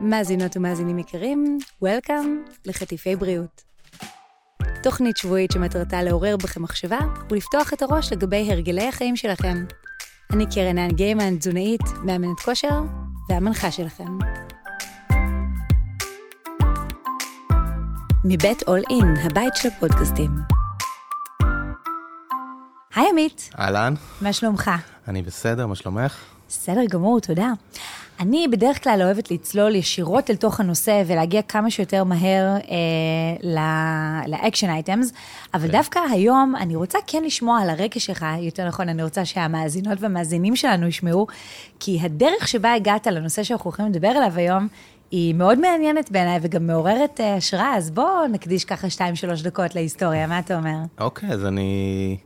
מאזינות ומאזינים יקרים, Welcome לחטיפי בריאות. תוכנית שבועית שמטרתה לעורר בכם מחשבה ולפתוח את הראש לגבי הרגלי החיים שלכם. אני קרן האן גיימן, תזונאית, מאמנת כושר והמנחה שלכם. מבית אול אין, הבית של הפודקאסטים. היי עמית, אהלן, מה שלומך? אני בסדר, מה שלומך? בסדר גמור, תודה. אני בדרך כלל אוהבת לצלול ישירות אל תוך הנושא ולהגיע כמה שיותר מהר אה, לאקשן אייטמס, אבל כן. דווקא היום אני רוצה כן לשמוע על הרקע שלך, יותר נכון, אני רוצה שהמאזינות והמאזינים שלנו ישמעו, כי הדרך שבה הגעת לנושא שאנחנו הולכים לדבר עליו היום, היא מאוד מעניינת בעיניי וגם מעוררת אה, השראה, אז בואו נקדיש ככה שתיים, שלוש דקות להיסטוריה, מה אתה אומר? אוקיי, אז אני...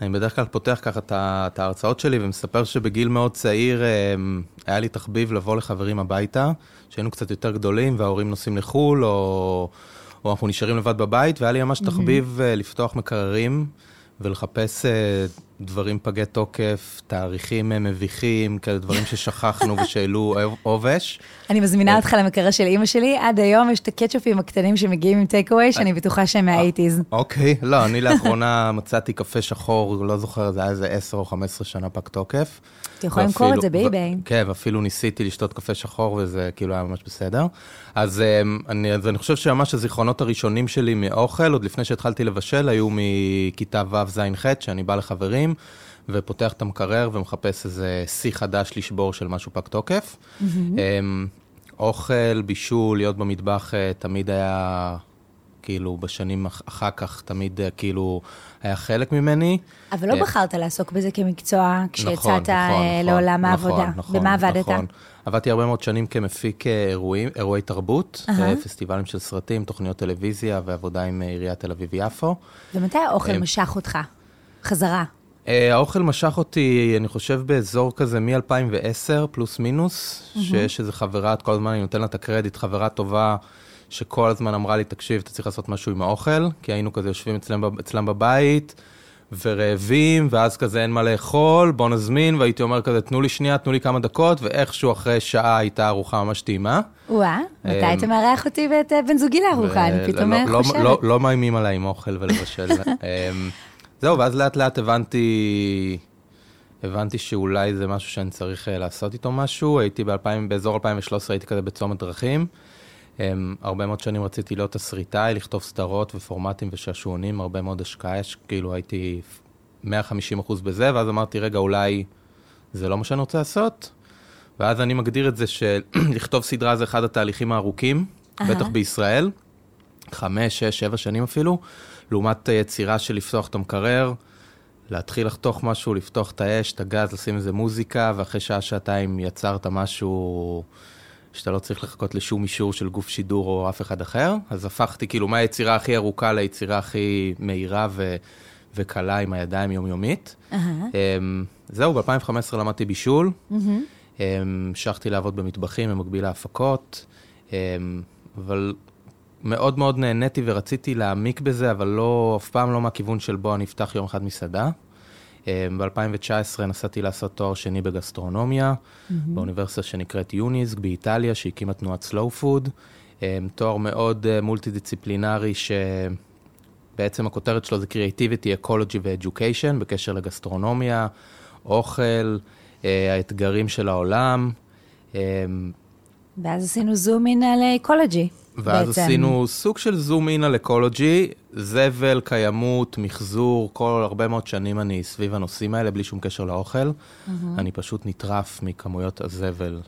אני בדרך כלל פותח ככה את ההרצאות שלי ומספר שבגיל מאוד צעיר אה, היה לי תחביב לבוא לחברים הביתה, שהיינו קצת יותר גדולים וההורים נוסעים לחו"ל, או, או אנחנו נשארים לבד בבית, והיה לי ממש תחביב אה, לפתוח מקררים ולחפש אה, דברים פגי תוקף, תאריכים אה, מביכים, כאלה דברים ששכחנו ושהעלו עובש. אני מזמינה אותך למקרר של אימא שלי, עד היום יש את הקטשופים הקטנים שמגיעים עם טייק אווי, שאני בטוחה שהם מהאייטיז. אוקיי, לא, אני לאחרונה מצאתי קפה שחור, לא זוכר, זה היה איזה 10 או 15 שנה פג תוקף. אתה יכול למכור את זה באיביי. כן, ואפילו ניסיתי לשתות קפה שחור, וזה כאילו היה ממש בסדר. אז, אני, אז אני חושב שממש הזיכרונות הראשונים שלי מאוכל, עוד לפני שהתחלתי לבשל, היו מכיתה ו', ז', ח', שאני בא לחברים, ופותח את המקרר ומחפש איזה שיא חדש לשבור של משהו פג תוקף. אמ, אוכל, בישול, להיות במטבח אה, תמיד היה, כאילו, בשנים אח- אחר כך, תמיד אה, כאילו היה חלק ממני. אבל לא אה, בחרת לעסוק בזה כמקצוע כשיצאת נכון, נכון, אה, נכון, לעולם נכון, העבודה. נכון, במה עבדת? נכון. עבדתי הרבה מאוד שנים כמפיק אירועים, אירועי תרבות. אה, פסטיבלים של סרטים, תוכניות טלוויזיה ועבודה עם עיריית תל אביב-יפו. ומתי האוכל משך אותך? חזרה. אה, האוכל משך אותי, אני חושב, באזור כזה מ-2010, פלוס מינוס, שיש איזו חברה, את כל הזמן אני נותן לה את הקרדיט, חברה טובה, שכל הזמן אמרה לי, תקשיב, אתה צריך לעשות משהו עם האוכל, כי היינו כזה יושבים אצלם, אצלם בבית, ורעבים, ואז כזה אין מה לאכול, בוא נזמין, והייתי אומר כזה, תנו לי שנייה, תנו לי כמה דקות, ואיכשהו אחרי שעה הייתה ארוחה ממש טעימה. וואה, מתי אמ, היית מארח אותי ואת אה, בן זוגי לארוחה? אני פתאום אה, לא- חושבת. לא, לא מאיימים עליי עם אוכל ולבשל. זהו, ואז לאט לאט הבנתי, הבנתי שאולי זה משהו שאני צריך אה, לעשות איתו משהו. הייתי ב-2000, באזור 2013 הייתי כזה בצומת דרכים. אמ, הרבה מאוד שנים רציתי להיות תסריטאי, לכתוב סדרות ופורמטים ושעשועונים, הרבה מאוד השקעה, יש- כאילו הייתי 150 אחוז בזה, ואז אמרתי, רגע, אולי זה לא מה שאני רוצה לעשות. ואז אני מגדיר את זה שלכתוב סדרה זה אחד התהליכים הארוכים, אהה. בטח בישראל, חמש, שש, שבע שנים אפילו, לעומת אה, יצירה של לפתוח את המקרר, להתחיל לחתוך משהו, לפתוח את האש, את הגז, לשים איזה מוזיקה, ואחרי שעה, שעתיים יצרת משהו שאתה לא צריך לחכות לשום אישור של גוף שידור או אף אחד אחר, אז הפכתי כאילו מהיצירה הכי ארוכה ליצירה הכי מהירה ו... וקלה עם הידיים יומיומית. אהה. אמ, זהו, ב-2015 למדתי בישול. אמ, המשכתי לעבוד במטבחים במקביל להפקות, אמ, אבל מאוד מאוד נהניתי ורציתי להעמיק בזה, אבל לא, אף פעם לא מהכיוון של בוא אני אפתח יום אחד מסעדה. ב-2019 נסעתי לעשות תואר שני בגסטרונומיה, באוניברסיטה שנקראת יוניסק באיטליה, שהקימה תנועת סלואו פוד. תואר מאוד אה, מולטי-דיסציפלינרי, שבעצם הכותרת שלו זה Creativity, Ecology ו-Education, בקשר לגסטרונומיה, אוכל, אה, האתגרים של העולם. אה, ואז עשינו זום אין על אקולוגי. ואז בעצם. עשינו סוג של זום אין על אקולוגי, זבל, קיימות, מחזור, כל הרבה מאוד שנים אני סביב הנושאים האלה, בלי שום קשר לאוכל. אני פשוט נטרף מכמויות הזבל,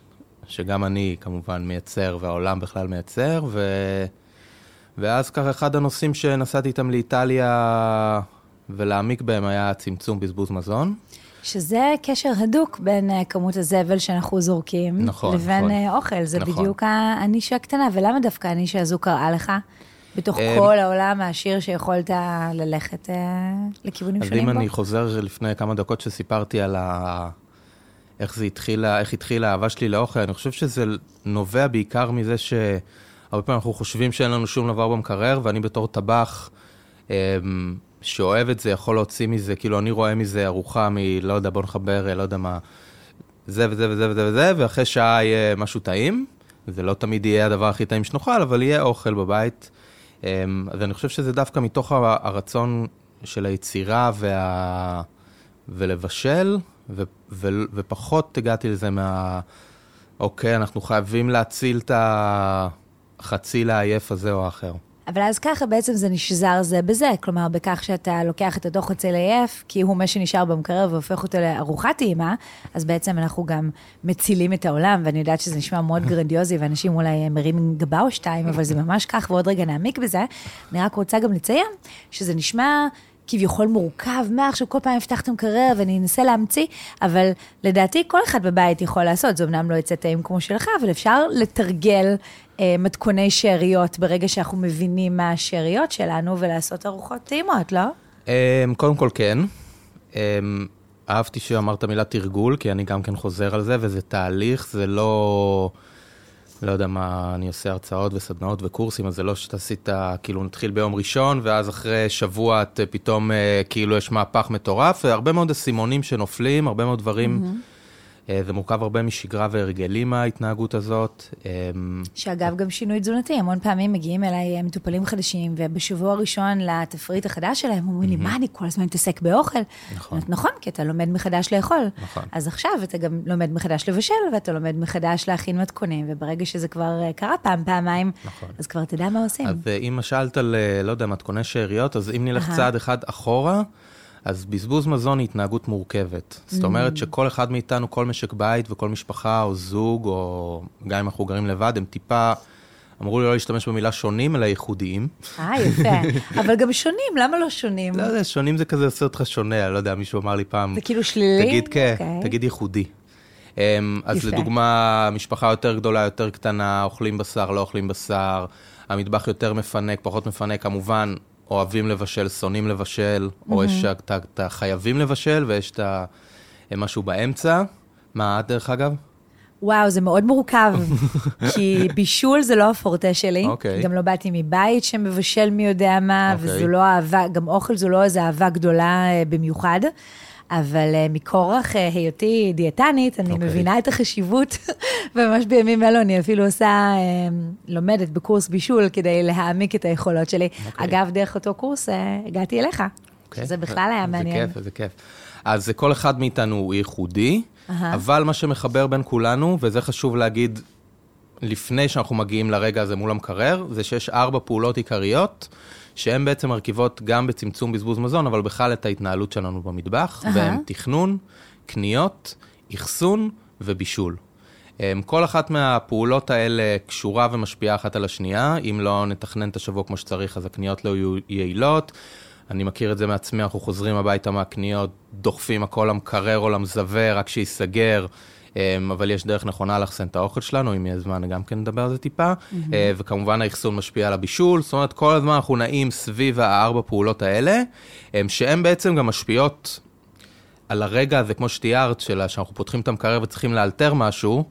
שגם אני כמובן מייצר, והעולם בכלל מייצר, ו... ואז ככה אחד הנושאים שנסעתי איתם לאיטליה ולהעמיק בהם היה צמצום בזבוז מזון. שזה קשר הדוק בין אה, כמות הזבל שאנחנו זורקים, נכון, לבין נכון. אה, אוכל. זה נכון. בדיוק הנישה הקטנה, ולמה דווקא הנישה הזו קראה לך? בתוך אמ, כל העולם העשיר שיכולת ללכת אה, לכיוונים אז שונים אם בו? אני חוזר לפני כמה דקות שסיפרתי על ה... איך זה התחילה, איך התחילה האהבה שלי לאוכל, אני חושב שזה נובע בעיקר מזה שהרבה פעמים אנחנו חושבים שאין לנו שום דבר במקרר, ואני בתור טבח אמ, שאוהב את זה, יכול להוציא מזה, כאילו אני רואה מזה ארוחה מ... לא יודע, בוא נחבר, לא יודע מה, זה וזה וזה וזה וזה, ואחרי שעה יהיה משהו טעים. זה לא תמיד יהיה הדבר הכי טעים שנאכל, אבל יהיה אוכל בבית. אמ, אז אני חושב שזה דווקא מתוך הרצון של היצירה וה... ולבשל, ו... ו... ופחות הגעתי לזה מה... אוקיי, אנחנו חייבים להציל את החצי לעייף הזה או האחר. אבל אז ככה בעצם זה נשזר זה בזה, כלומר, בכך שאתה לוקח את אותו חצי לעייף, כי הוא מה שנשאר במקרר והופך אותו לארוחת טעימה, אז בעצם אנחנו גם מצילים את העולם, ואני יודעת שזה נשמע מאוד גרנדיוזי, ואנשים אולי מרימים גבה או שתיים, אבל זה ממש כך, ועוד רגע נעמיק בזה. אני רק רוצה גם לציין שזה נשמע... כביכול מורכב, מה עכשיו כל פעם את המקרר ואני אנסה להמציא, אבל לדעתי כל אחד בבית יכול לעשות, זה אמנם לא יצא טעים כמו שלך, אבל אפשר לתרגל מתכוני שאריות ברגע שאנחנו מבינים מה השאריות שלנו ולעשות ארוחות טעימות, לא? אה, קודם כל כן. אה, אהבתי שאמרת מילה תרגול, כי אני גם כן חוזר על זה, וזה תהליך, זה לא... לא יודע מה, אני עושה הרצאות וסדנאות וקורסים, אז זה לא שאתה עשית, כאילו נתחיל ביום ראשון, ואז אחרי שבוע את פתאום, כאילו יש מהפך מטורף, והרבה מאוד אסימונים שנופלים, הרבה מאוד דברים. Mm-hmm. אה, זה מורכב הרבה משגרה והרגלים ההתנהגות הזאת. אמ, שאגב, גם שינוי תזונתי, המון פעמים מגיעים אליי אה, מטופלים חדשים, ובשבוע הראשון לתפריט החדש שלהם, אומרים לי, מה, אני כל הזמן מתעסק באוכל? נכון. נכון, כי אתה לומד מחדש לאכול. נכון. אז עכשיו אתה גם לומד מחדש לבשל, ואתה לומד מחדש להכין מתכונים, וברגע שזה כבר אה, קרה פעם, פעמיים, נכון. אז כבר תדע מה עושים. אז אם שאלת על, לא יודע, מתכוני שאריות, אז אם נלך צעד אחד אחורה, אז בזבוז מזון היא התנהגות מורכבת. זאת אומרת mm. שכל אחד מאיתנו, כל משק בית וכל משפחה או זוג, או גם אם אנחנו גרים לבד, הם טיפה... אמרו לי לא להשתמש במילה שונים, אלא ייחודיים. אה, יפה. אבל גם שונים, למה לא שונים? לא יודע, שונים זה כזה עושה אותך שונה, אני לא יודע, מישהו אמר לי פעם... זה כאילו שלילי? תגיד, כן, אוקיי. תגיד ייחודי. אמ, אז לדוגמה, משפחה יותר גדולה, יותר קטנה, אוכלים בשר, לא אוכלים בשר, המטבח יותר מפנק, פחות מפנק, כמובן, אוהבים לבשל, שונאים לבשל, mm-hmm. או יש את החייבים לבשל ויש את משהו באמצע. מה את, דרך אגב? וואו, זה מאוד מורכב, כי בישול זה לא הפורטה שלי. אוקיי. Okay. גם לא באתי מבית שמבשל מי יודע מה, okay. אוקיי. וזו לא אהבה, גם אוכל זו לא איזו אהבה גדולה אה, במיוחד. אבל uh, מכורח uh, היותי דיאטנית, אני okay. אוקיי. מבינה את החשיבות, וממש בימים אלו אני אפילו עושה, uh, לומדת בקורס בישול כדי להעמיק את היכולות שלי. Okay. אוקיי. אגב, דרך אותו קורס uh, הגעתי אליך, okay. אוקיי. שזה בכלל היה מעניין. זה כיף, זה כיף. אז כל אחד מאיתנו הוא ייחודי, uh-huh. אבל מה שמחבר בין כולנו, וזה חשוב להגיד לפני שאנחנו מגיעים לרגע הזה מול המקרר, זה שיש ארבע פעולות עיקריות. שהן בעצם מרכיבות גם בצמצום בזבוז מזון, אבל בכלל את ההתנהלות שלנו במטבח, uh-huh. והן תכנון, קניות, אחסון ובישול. אמ, כל אחת מהפעולות האלה קשורה ומשפיעה אחת על השנייה. אם לא נתכנן את השבוע כמו שצריך, אז הקניות לא יהיו יעילות. אני מכיר את זה מעצמי, אנחנו חוזרים הביתה מהקניות, דוחפים הכל למקרר או למזווה, רק שייסגר. אמ, אבל יש דרך נכונה לאחסן את האוכל שלנו, אם יהיה זמן גם כן נדבר על זה טיפה, mm-hmm. וכמובן האחסון משפיע על הבישול, זאת אומרת כל הזמן אנחנו נעים סביב הארבע פעולות האלה, אמ, שהן בעצם גם משפיעות על הרגע הזה, כמו שתיארת, שלה, שאנחנו פותחים את המקרר וצריכים לאלתר משהו,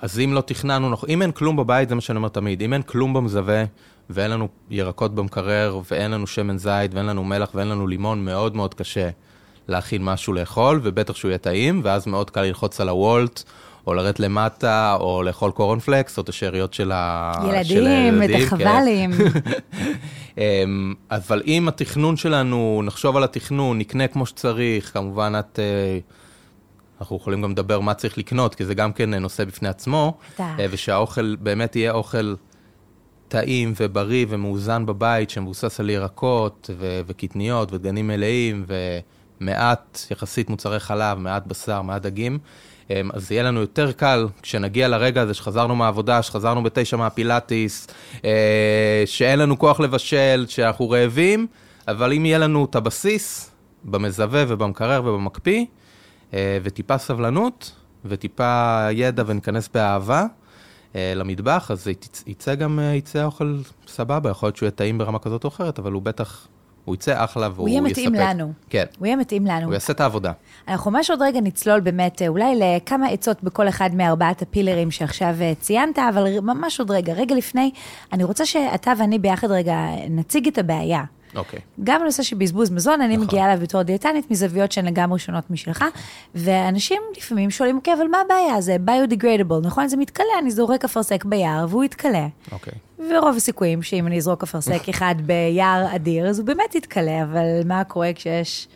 אז אם לא תכננו, אם אין כלום בבית, זה מה שאני אומר תמיד, אם אין כלום במזווה, ואין לנו ירקות במקרר, ואין לנו שמן זית, ואין לנו מלח, ואין לנו לימון, מאוד מאוד קשה להכין משהו לאכול, ובטח שהוא יהיה טעים, ואז מאוד קל ללחוץ על הוולט, או לרדת למטה, או לאכול קורנפלקס, או את השאריות של, ה... ילדים, את החבלים. אמ, אבל אם התכנון שלנו, נחשוב על התכנון, נקנה כמו שצריך, כמובן את... אה, אנחנו יכולים גם לדבר מה צריך לקנות, כי זה גם כן נושא בפני עצמו, אה, ושהאוכל באמת יהיה אוכל טעים ובריא ומאוזן בבית, שמבוסס על ירקות וקטניות ודגנים מלאים, ו... מעט יחסית מוצרי חלב, מעט בשר, מעט דגים, אמ, אז יהיה לנו יותר קל כשנגיע לרגע הזה שחזרנו מהעבודה, שחזרנו בתשע מהפילאטיס, אה, שאין לנו כוח לבשל, שאנחנו רעבים, אבל אם יהיה לנו את הבסיס במזווה ובמקרר ובמקפיא, אה, וטיפה סבלנות, וטיפה ידע וניכנס באהבה אה, למטבח, אז יצא גם, יצא אוכל סבבה, יכול להיות שהוא יהיה טעים ברמה כזאת או אחרת, אבל הוא בטח הוא יצא אחלה והוא יספק. הוא יהיה מתאים לנו. כן. הוא יהיה מתאים לנו. הוא יעשה את העבודה. אנחנו ממש עוד רגע נצלול באמת, אה, אולי לכמה עצות בכל אחד מארבעת הפילרים שעכשיו אה, ציינת, אבל ממש עוד רגע. רגע לפני, אני רוצה שאתה ואני ביחד רגע נציג את הבעיה. אוקיי. גם בנושא של בזבוז מזון, אני נכון. מגיעה אליו בתור דיאטנית מזוויות שהן לגמרי שונות משלך, ואנשים לפעמים שואלים, אוקיי, אבל מה הבעיה? זה biodegradable, נכון? זה מתכלה, אני זורק אפרסק ביער והוא יתכלה. אוקיי. ורוב הסיכויים שאם אני אזרוק אפרסק אחד ביער אדיר, אז הוא באמת יתכלה, אבל מה קורה כשיש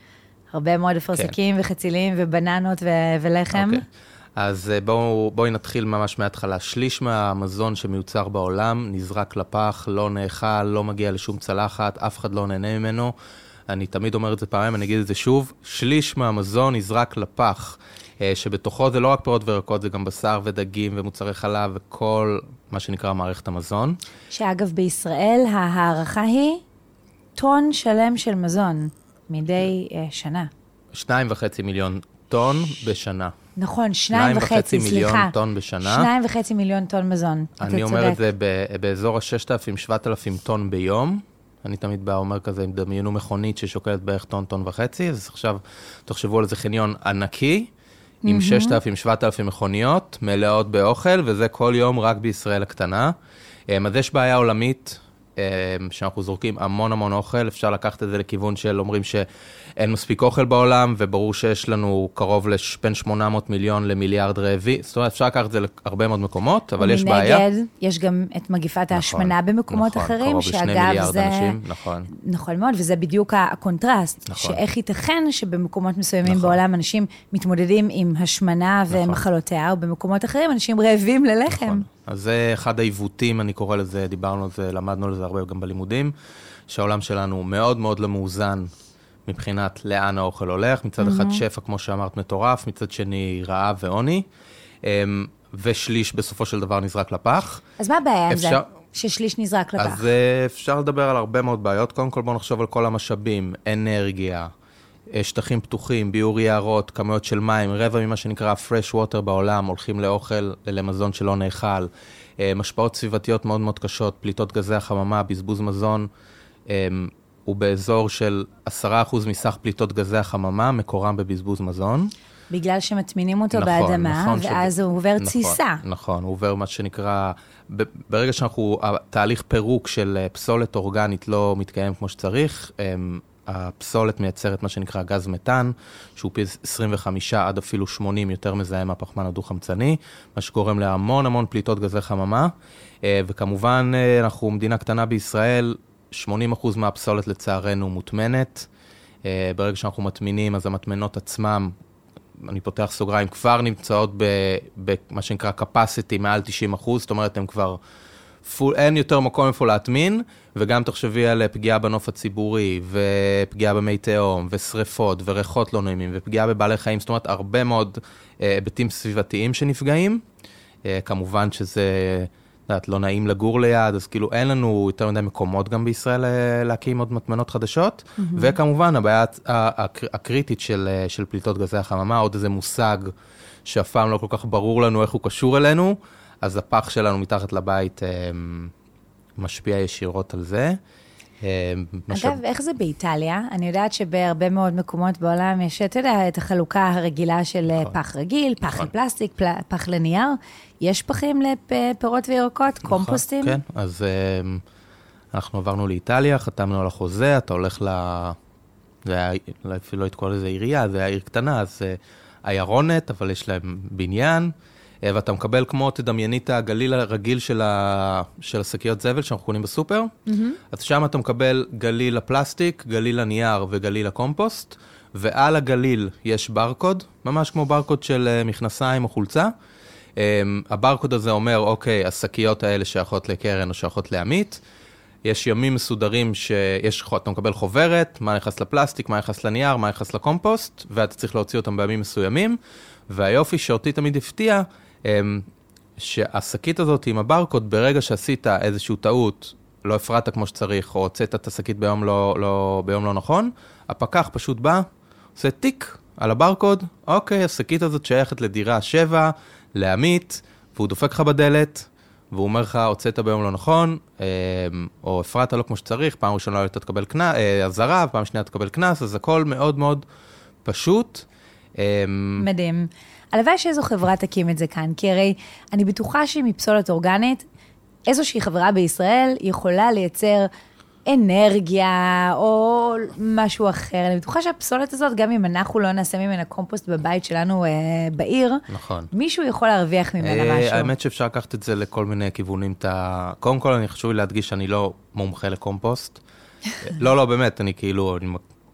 הרבה מאוד אפרסקים וחצילים ובננות ו- ולחם? אוקיי. אז אה, בואו, בואי נתחיל ממש מההתחלה. שליש מהמזון שמיוצר בעולם נזרק לפח, לא נאכל, לא מגיע לשום צלחת, אף אחד לא נהנה ממנו. אני תמיד אומר את זה פעמיים, אני אגיד את זה שוב, שליש מהמזון נזרק לפח, אה, שבתוכו זה לא רק פירות וירקות, זה גם בשר ודגים ומוצרי חלב וכל מה שנקרא מערכת המזון. שאגב, בישראל ההערכה היא טון שלם של מזון מדי uh, שנה. שניים וחצי מיליון טון בשנה. נכון, שניים וחצי, מיליון סליחה. טון בשנה. שניים וחצי מיליון טון מזון. אתה אני אומר צודק. את זה באזור ה-6,000-7,000 טון ביום. אני תמיד בא אומר כזה, אם דמיינו מכונית ששוקלת בערך טון, טון וחצי, אז עכשיו תחשבו על איזה חניון ענקי, עם 6,000-7,000 מכוניות מלאות באוכל, וזה כל יום רק בישראל הקטנה. אמ, אז יש בעיה עולמית, אמ, שאנחנו זורקים המון המון אוכל, אפשר לקחת את זה לכיוון של אומרים שאין מספיק אוכל בעולם, וברור שיש לנו קרוב לבין 800 מיליון למיליארד רעבים, זאת אומרת, אפשר לקחת את זה להרבה מאוד מקומות, אבל יש בעיה. ומנגד, יש גם את מגיפת ההשמנה במקומות נכון, אחרים, קרוב לשני שאגב, מיליארד זה... אנשים, נכון. נכון מאוד, וזה בדיוק הקונטרסט, נכון. שאיך ייתכן שבמקומות מסוימים נכון. בעולם אנשים מתמודדים עם השמנה ומחלותיה, ובמקומות אחרים אנשים רעבים ללחם. נכון. אז זה אחד העיוותים, אני קורא לזה, דיברנו על זה, למדנו על זה הרבה גם בלימודים, שהעולם שלנו מאוד מאוד לא מאוזן מבחינת לאן האוכל הולך. מצד אחד שפע, כמו שאמרת, מטורף, מצד שני רעב ועוני, אמ, ושליש בסופו של דבר נזרק לפח. אז מה הבעיה עם זה? אפשר- ששליש נזרק לפח. אז אה, אפשר לדבר על הרבה מאוד בעיות. קודם כל בואו נחשוב על כל המשאבים, אנרגיה, אה, שטחים פתוחים, ביעור יערות, כמויות של מים, רבע ממה שנקרא fresh water בעולם, הולכים לאוכל, למזון שלא נאכל, אה, השפעות סביבתיות מאוד מאוד קשות, פליטות גזי החממה, בזבוז מזון, אה, הוא באזור של 10% מסך פליטות גזי החממה, מקורם בבזבוז מזון. בגלל שמטמינים אותו נכון, באדמה, נכון ואז שזה- הוא עובר נכון, תסיסה. נכון, הוא עובר מה שנקרא, ב- ברגע שאנחנו, התהליך פירוק של אה, פסולת אורגנית לא מתקיים כמו שצריך, אמ, הפסולת מייצרת מה שנקרא גז מתאן, שהוא פי 25 עד אפילו 80 יותר מזהם מהפחמן הדו-חמצני, מה שגורם להמון המון פליטות גזי חממה, אה, וכמובן אה, אנחנו מדינה קטנה בישראל, 80% מהפסולת לצערנו מוטמנת. אה, ברגע שאנחנו מטמינים, אז המטמנות עצמם אני פותח סוגריים, כבר נמצאות במה שנקרא capacity מעל 90 אחוז, זאת אומרת, הן כבר, פול, אין יותר מקום איפה להטמין, וגם תחשבי על פגיעה בנוף הציבורי, ופגיעה במי תהום, ושריפות, וריחות לא נעימים, ופגיעה בבעלי חיים, זאת אומרת, הרבה מאוד אה, היבטים סביבתיים שנפגעים. אה, כמובן שזה, יודעת, לא נעים לגור ליד, אז כאילו אין לנו יותר מדי מקומות גם בישראל אה, להקים עוד מטמנות חדשות. Mm-hmm. וכמובן, הבעיה הקר- הקריטית של, אה, של פליטות גזי החממה, עוד איזה מושג שאף פעם לא כל כך ברור לנו איך הוא קשור אלינו, אז הפח שלנו מתחת לבית אה, משפיע ישירות על זה. אה, משאב- אגב, איך זה באיטליה? אני יודעת שבהרבה מאוד מקומות בעולם יש, אתה יודע, את החלוקה הרגילה של נכון. פח רגיל, פח נכון. לפלסטיק, פל... פח לנייר. יש פחים לפירות וירקות, קומפוסטים? כן, אז אה, אנחנו עברנו לאיטליה, חתמנו על החוזה, אתה הולך ל... זה היה, לא- אפילו לא הייתי קורא לזה עירייה, זה היה עיר קטנה, אז אה, עיירונת, אבל יש להם בניין, אה, ואתה מקבל כמו, תדמייני את הגליל הרגיל של, ה... של השקיות זבל שאנחנו קונים בסופר, אז שם אתה מקבל גליל הפלסטיק, גליל הנייר וגליל הקומפוסט, ועל הגליל יש ברקוד, ממש כמו ברקוד של אה, מכנסיים או חולצה. Um, הברקוד הזה אומר, אוקיי, השקיות האלה שייכות לקרן או שייכות לעמית. יש ימים מסודרים שיש, אתה מקבל חוברת, מה נכנס לפלסטיק, מה נכנס לנייר, מה נכנס לקומפוסט, ואתה צריך להוציא אותם בימים מסוימים. והיופי שאותי תמיד הפתיע, שהשקית הזאת עם הברקוד, ברגע שעשית איזושהי טעות, לא הפרעת כמו שצריך, או הוצאת את השקית ביום לא, לא, ביום לא נכון, הפקח פשוט בא, עושה טיק על הברקוד, אוקיי, השקית הזאת שייכת לדירה 7, לעמית, והוא דופק לך בדלת, והוא אומר לך, הוצאת ביום לא נכון, אה, או הפרעת לו כמו שצריך, פעם ראשונה אתה תקבל קנס, אה, אזהרה, פעם שנייה תקבל קנס, אז הכל מאוד מאוד פשוט. אה, מדהים. הלוואי שאיזו חברה תקים את זה כאן, כי הרי אני בטוחה שמפסולת אורגנית, איזושהי חברה בישראל יכולה לייצר אנרגיה או משהו אחר. אני בטוחה שהפסולת הזאת, גם אם אנחנו לא נעשה ממנה קומפוסט בבית שלנו אה, בעיר, נכון. מישהו יכול להרוויח ממנה אה, משהו. האמת שאפשר לקחת את זה לכל מיני כיוונים. אתה... קודם כל, אני חשוב לי להדגיש שאני לא מומחה לקומפוסט. לא, לא, באמת, אני כאילו, אני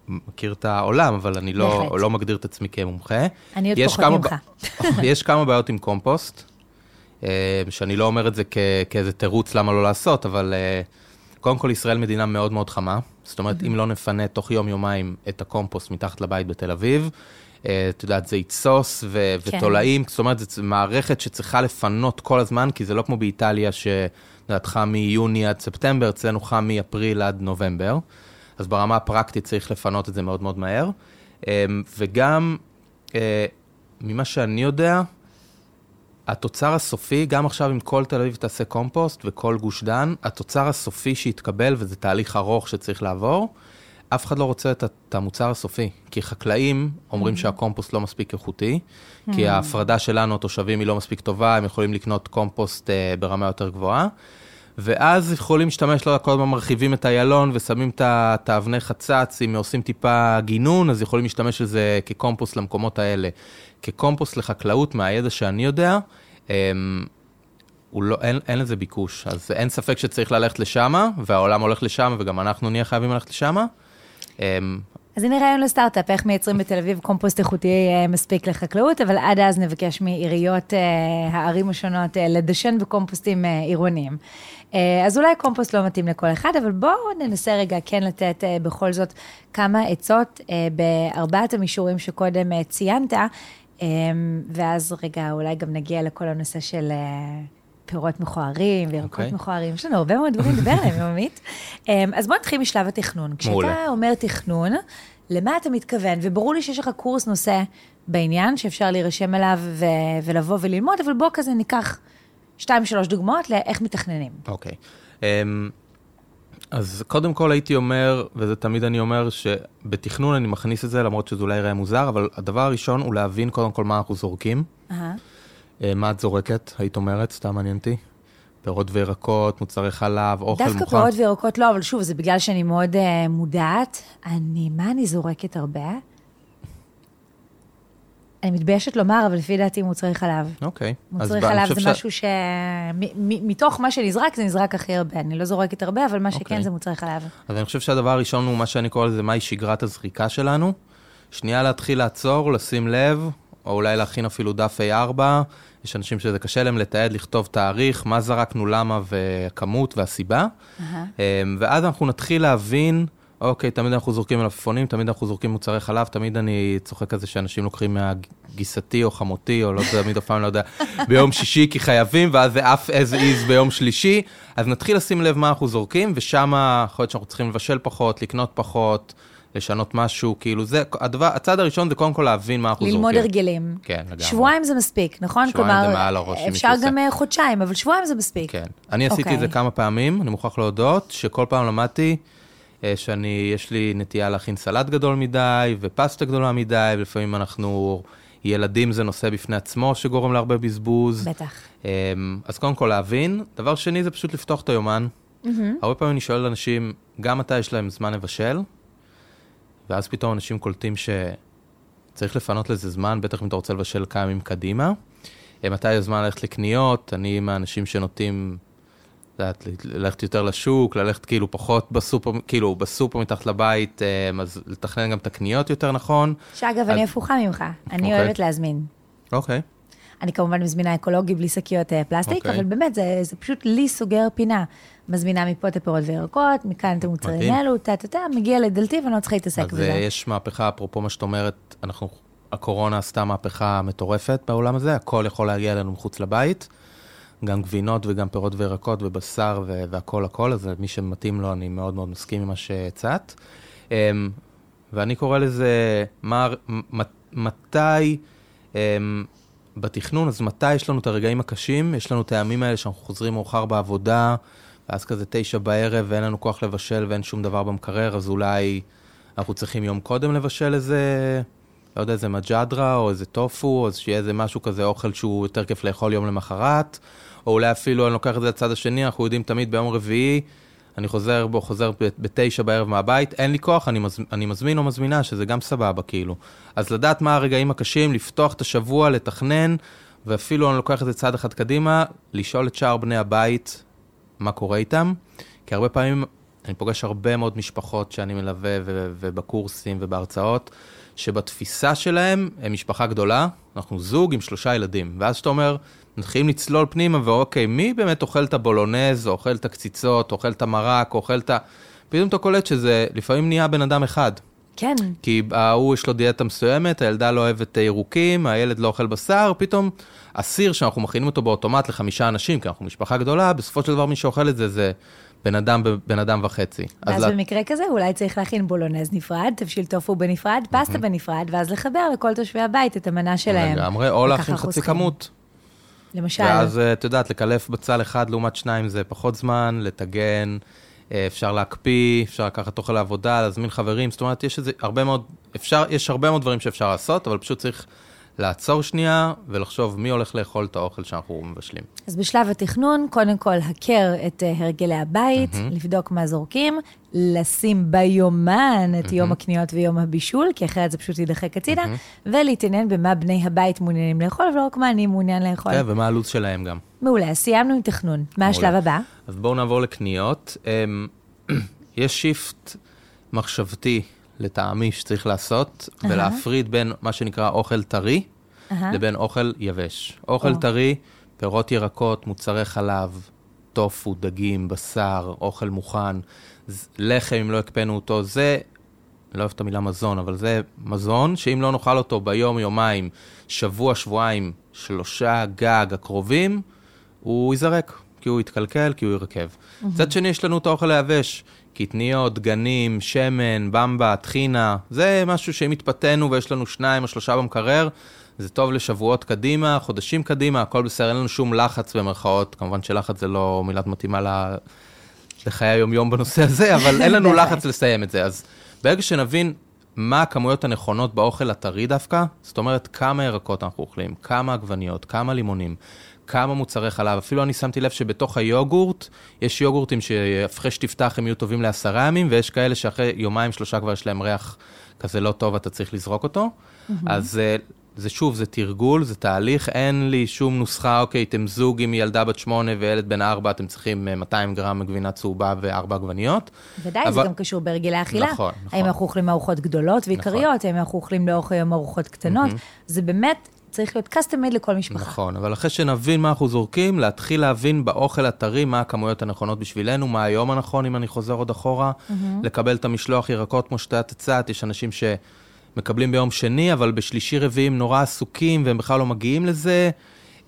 מכיר את העולם, אבל אני לא. לא מגדיר את עצמי כמומחה. אני עוד פחות ממך. יש כמה בעיות עם קומפוסט, אה, שאני לא אומר את זה כ- כאיזה תירוץ למה לא לעשות, אבל אה, קודם כל ישראל מדינה מאוד מאוד חמה. זאת אומרת, אם לא נפנה תוך יום-יומיים את הקומפוסט מתחת לבית בתל אביב, אה, את יודעת, זה יתסוס ו- כן. ותולעים, זאת אומרת, זו מערכת שצריכה לפנות כל הזמן, כי זה לא כמו באיטליה, שאת יודעת, חם מיוני עד ספטמבר, אצלנו חם מאפריל עד נובמבר. אז ברמה הפרקטית צריך לפנות את זה מאוד מאוד מהר. אה, וגם, אה, ממה שאני יודע, התוצר הסופי, גם עכשיו אם כל תל אביב תעשה קומפוסט וכל גוש דן, התוצר הסופי שיתקבל, וזה תהליך ארוך שצריך לעבור, אף אחד לא רוצה את, את המוצר הסופי. כי חקלאים אומרים שהקומפוסט לא מספיק איכותי, כי ההפרדה שלנו, התושבים, היא לא מספיק טובה, הם יכולים לקנות קומפוסט אה, ברמה יותר גבוהה. ואז יכולים להשתמש, לא יודע, כל הזמן מרחיבים את איילון ושמים את האבני חצץ, אם עושים טיפה גינון, אז יכולים להשתמש בזה כקומפוסט למקומות האלה. כקומפוסט לחקלאות, מהידע שאני יודע, אמ, הוא לא, אין, אין לזה ביקוש. אז אין ספק שצריך ללכת לשם, והעולם הולך לשם, וגם אנחנו נהיה חייבים ללכת לשם. אז הנה רעיון לסטארט-אפ, איך מייצרים בתל אביב קומפוסט איכותי אה, מספיק לחקלאות, אבל עד אז נבקש מעיריות אה, הערים השונות אה, לדשן בקומפוסטים עירוניים. אז אולי קומפוסט לא מתאים לכל אחד, אבל בואו ננסה רגע כן לתת בכל זאת כמה עצות בארבעת המישורים שקודם ציינת, ואז רגע אולי גם נגיע לכל הנושא של... פירות מכוערים וירקות אוקיי. מכוערים, יש לנו הרבה מאוד דברים לדבר עליהם, יומית. אמ, אז בוא נתחיל משלב התכנון. כשאתה אומר תכנון, למה אתה מתכוון? וברור לי שיש לך קורס נושא בעניין, שאפשר להירשם אליו ו- ולבוא וללמוד, אבל בוא כזה ניקח שתיים, שלוש דוגמאות לאיך מתכננים. אוקיי. אמ, אז קודם כל הייתי אומר, וזה תמיד אני אומר, שבתכנון אני מכניס את זה, למרות שזה אולי יראה מוזר, אבל הדבר הראשון הוא להבין קודם כל מה אנחנו זורקים. אהה. אה, מה את זורקת, היית אומרת, סתם מעניין אותי. פירות וירקות, מוצרי חלב, אוכל מוכן. דווקא פירות וירקות לא, אבל שוב, זה בגלל שאני מאוד uh, מודעת. אני, מה אני זורקת הרבה? אני מתביישת לומר, אבל לפי דעתי מוצרי חלב. אוקיי. אז מוצרי חלב זה משהו ש... מ- מ- מתוך מה שנזרק, זה נזרק הכי הרבה. אני לא זורקת הרבה, אבל מה שכן אוקיי. זה מוצרי חלב. אז אני חושב שהדבר הראשון הוא מה שאני קורא לזה, מהי שגרת הזריקה שלנו. שנייה להתחיל לעצור, לשים לב, או אולי להכין אפילו דף A4. יש אנשים שזה קשה להם לתעד, לכתוב תאריך, מה זרקנו, למה וכמות והסיבה. אמ, ואז אנחנו נתחיל להבין, אוקיי, תמיד אנחנו זורקים מלפפונים, תמיד אנחנו זורקים מוצרי חלב, תמיד אני צוחק על זה שאנשים לוקחים מהגיסתי או חמותי, או לא תמיד אף פעם לא יודע, ביום שישי כי חייבים, ואז זה עף as is ביום שלישי. אז נתחיל לשים לב מה אנחנו זורקים, ושם יכול להיות שאנחנו צריכים לבשל פחות, לקנות פחות, לשנות משהו, כאילו זה, הדבר, הצעד הראשון זה קודם כל להבין מה אנחנו זורקים. ללמוד הרגלים. כן, לגמרי. שבועיים זה מספיק, נכון? שבועיים זה כלומר, מעל הראש של אפשר גם עושה. אה, חודשיים, אבל שבועיים זה מספיק. כן. אני עשיתי את זה אוקיי. כמה פעמים, אני מוכרח להודות, שכל פעם למדתי אה, שאני, יש לי נטייה להכין סלט גדול מדי, ופסטה גדולה מדי, ולפעמים אנחנו, ילדים זה נושא בפני עצמו שגורם להרבה בזבוז. בטח. אמ, אז קודם כל להבין. דבר שני זה פשוט לפתוח את היומן. הרבה פעמים אני שואל אנשים, גם מתי יש להם זמן לבשל, ואז פתאום אנשים קולטים שצריך לפנות לזה זמן, בטח אם אתה רוצה לבשל כמה ימים קדימה. אה, מתי הזמן ללכת לקניות, אני מהאנשים שנוטים, את יודעת, ללכת יותר לשוק, ללכת כאילו פחות בסופר, כאילו בסופר מתחת לבית, אה, אז לתכנן גם את הקניות יותר נכון. שאגב, אני הפוכה ממך. אני אוקיי. אוהבת להזמין. אוקיי. אני כמובן מזמינה אקולוגי בלי שקיות אה, פלסטיק, אוקיי. אבל באמת, זה, זה פשוט לי סוגר פינה. מזמינה מפה את הפירות וירקות, מכאן את המוצרים. האלו, טה-טה-טה, מגיע לדלתי ואני לא צריכה להתעסק אז בזה. אה, יש מהפכה, אפרופו מה שאת אומרת, אנחנו, הקורונה עשתה מהפכה מטורפת בעולם הזה, הכל יכול להגיע אלינו מחוץ לבית, גם גבינות וגם פירות וירקות ובשר ו- והכל הכל, אז מי שמתאים לו, אני מאוד מאוד מסכים עם מה שהצעת. אמ, ואני קורא לזה, מה, מתי, אמ, בתכנון, אז מתי יש לנו את הרגעים הקשים? יש לנו את הימים האלה שאנחנו חוזרים מאוחר בעבודה, ואז כזה תשע בערב ואין לנו כוח לבשל ואין שום דבר במקרר, אז אולי אנחנו צריכים יום קודם לבשל איזה, לא יודע, איזה מג'דרה או איזה טופו, אז שיהיה איזה משהו כזה, אוכל שהוא יותר כיף לאכול יום למחרת, או אולי אפילו, אני לוקח את זה לצד השני, אנחנו יודעים תמיד ביום רביעי, אני חוזר בו, חוזר בתשע בערב מהבית, אין לי כוח, אני, מז, אני מזמין או מזמינה, שזה גם סבבה, כאילו. אז לדעת מה הרגעים הקשים, לפתוח את השבוע, לתכנן, ואפילו אני לוקח את זה צעד אחד קדימה, לשאול את שאר בני הבית מה קורה איתם, כי הרבה פעמים אני פוגש הרבה מאוד משפחות שאני מלווה ובקורסים ובהרצאות, שבתפיסה שלהם הם משפחה גדולה, אנחנו זוג עם שלושה ילדים, ואז שאתה אומר, מתחילים לצלול פנימה, ואוקיי, מי באמת אוכל את הבולונז, או אוכל את הקציצות, או אוכל את המרק, או אוכל את ה... פתאום אתה קולט שזה לפעמים נהיה בן אדם אחד. כן. כי ההוא יש לו דיאטה מסוימת, הילדה לא אוהבת ירוקים, הילד לא אוכל בשר, פתאום הסיר שאנחנו מכינים אותו באוטומט לחמישה אנשים, כי אנחנו משפחה גדולה, בסופו של דבר מי שאוכל את זה זה בן אדם, בן אדם וחצי. ואז לה- במקרה כזה אולי צריך להכין בולונז נפרד, תבשיל טופו בנפרד, פסטה בנפרד, ואז לחבר לכל תושבי הבית את המנה שלהם. לגמרי, או להכין חצי. כמות. למשל. ואז אה, את יודעת, לקלף בצל אחד לעומת שניים זה פחות זמן, לטגן, אה, אפשר להקפיא, אפשר לקחת אוכל לעבודה, להזמין חברים, זאת אומרת, יש איזה הרבה מאוד, אפשר, יש הרבה מאוד דברים שאפשר לעשות, אבל פשוט צריך לעצור שנייה ולחשוב מי הולך לאכול את האוכל שאנחנו מבשלים. אז בשלב התכנון, קודם כל, הכר את אה, הרגלי הבית, לבדוק מה זורקים, לשים ביומן את יום הקניות ויום הבישול, כי אחרת זה פשוט יידחק הצידה, ולהתעניין במה בני הבית מעוניינים לאכול, ולא רק מה אני מעוניין לאכול. כן, ומה הלו"ז שלהם גם. מעולה, סיימנו עם תכנון. מה השלב הבא? אז בואו נעבור לקניות. אמ, יש shift מחשבתי לטעמי שצריך לעשות, ולהפריד בין מה שנקרא אוכל טרי אהה. לבין אוכל יבש. אוכל או. טרי, פירות ירקות, מוצרי חלב, טופו, דגים, בשר, אוכל מוכן, לחם אם לא הקפאנו אותו, זה, לא אוהב את המילה מזון, אבל זה מזון שאם לא נאכל אותו ביום, יומיים, שבוע, שבועיים, שלושה גג הקרובים, הוא ייזרק, כי הוא יתקלקל, כי הוא ירקב. מצד שני, יש לנו את האוכל היבש, קטניות, דגנים, שמן, במבה, טחינה, זה משהו שאם התפתינו ויש לנו שניים או שלושה במקרר, זה טוב לשבועות קדימה, חודשים קדימה, הכל בסדר, אין לנו שום לחץ במרכאות, כמובן שלחץ זה לא מילת מתאימה ל... לחיי היום-יום בנושא הזה, אבל אין לנו. לחץ לסיים את זה. אז ברגע שנבין מה הכמויות הנכונות באוכל הטרי דווקא, זאת אומרת, כמה ירקות אנחנו אוכלים, כמה עגבניות, כמה לימונים, כמה מוצרי חלב. אפילו אני שמתי לב שבתוך היוגורט, יש יוגורטים שאחרי שתפתח הם יהיו טובים לעשרה ימים, ויש כאלה שאחרי יומיים, שלושה כבר יש להם ריח כזה לא טוב, אתה צריך לזרוק אותו. אז אה, זה שוב, זה תרגול, זה תהליך, אין לי שום נוסחה, אוקיי, אתם זוג עם ילדה בת שמונה וילד בן ארבע, אתם צריכים אה, 200 גרם גבינה צהובה וארבע עגבניות. ודאי, זה אבל- גם קשור בהרגלי אכילה. נכון, נכון. האם אנחנו אוכלים ארוחות גדולות ועיקריות, האם אנחנו אוכלים לאורך היום ארוחות קטנות. זה באמת צריך להיות custom made לכל משפחה. נכון, אבל אחרי שנבין מה אנחנו זורקים, להתחיל להבין באוכל הטרי מה הכמויות הנכונות בשבילנו, מה היום הנכון, אם אני חוזר עוד אחורה, לקבל את המשלוח ירקות כמו שאת הצעת, יש אנשים שמקבלים ביום שני, אבל בשלישי רביעי הם נורא עסוקים והם בכלל לא מגיעים לזה,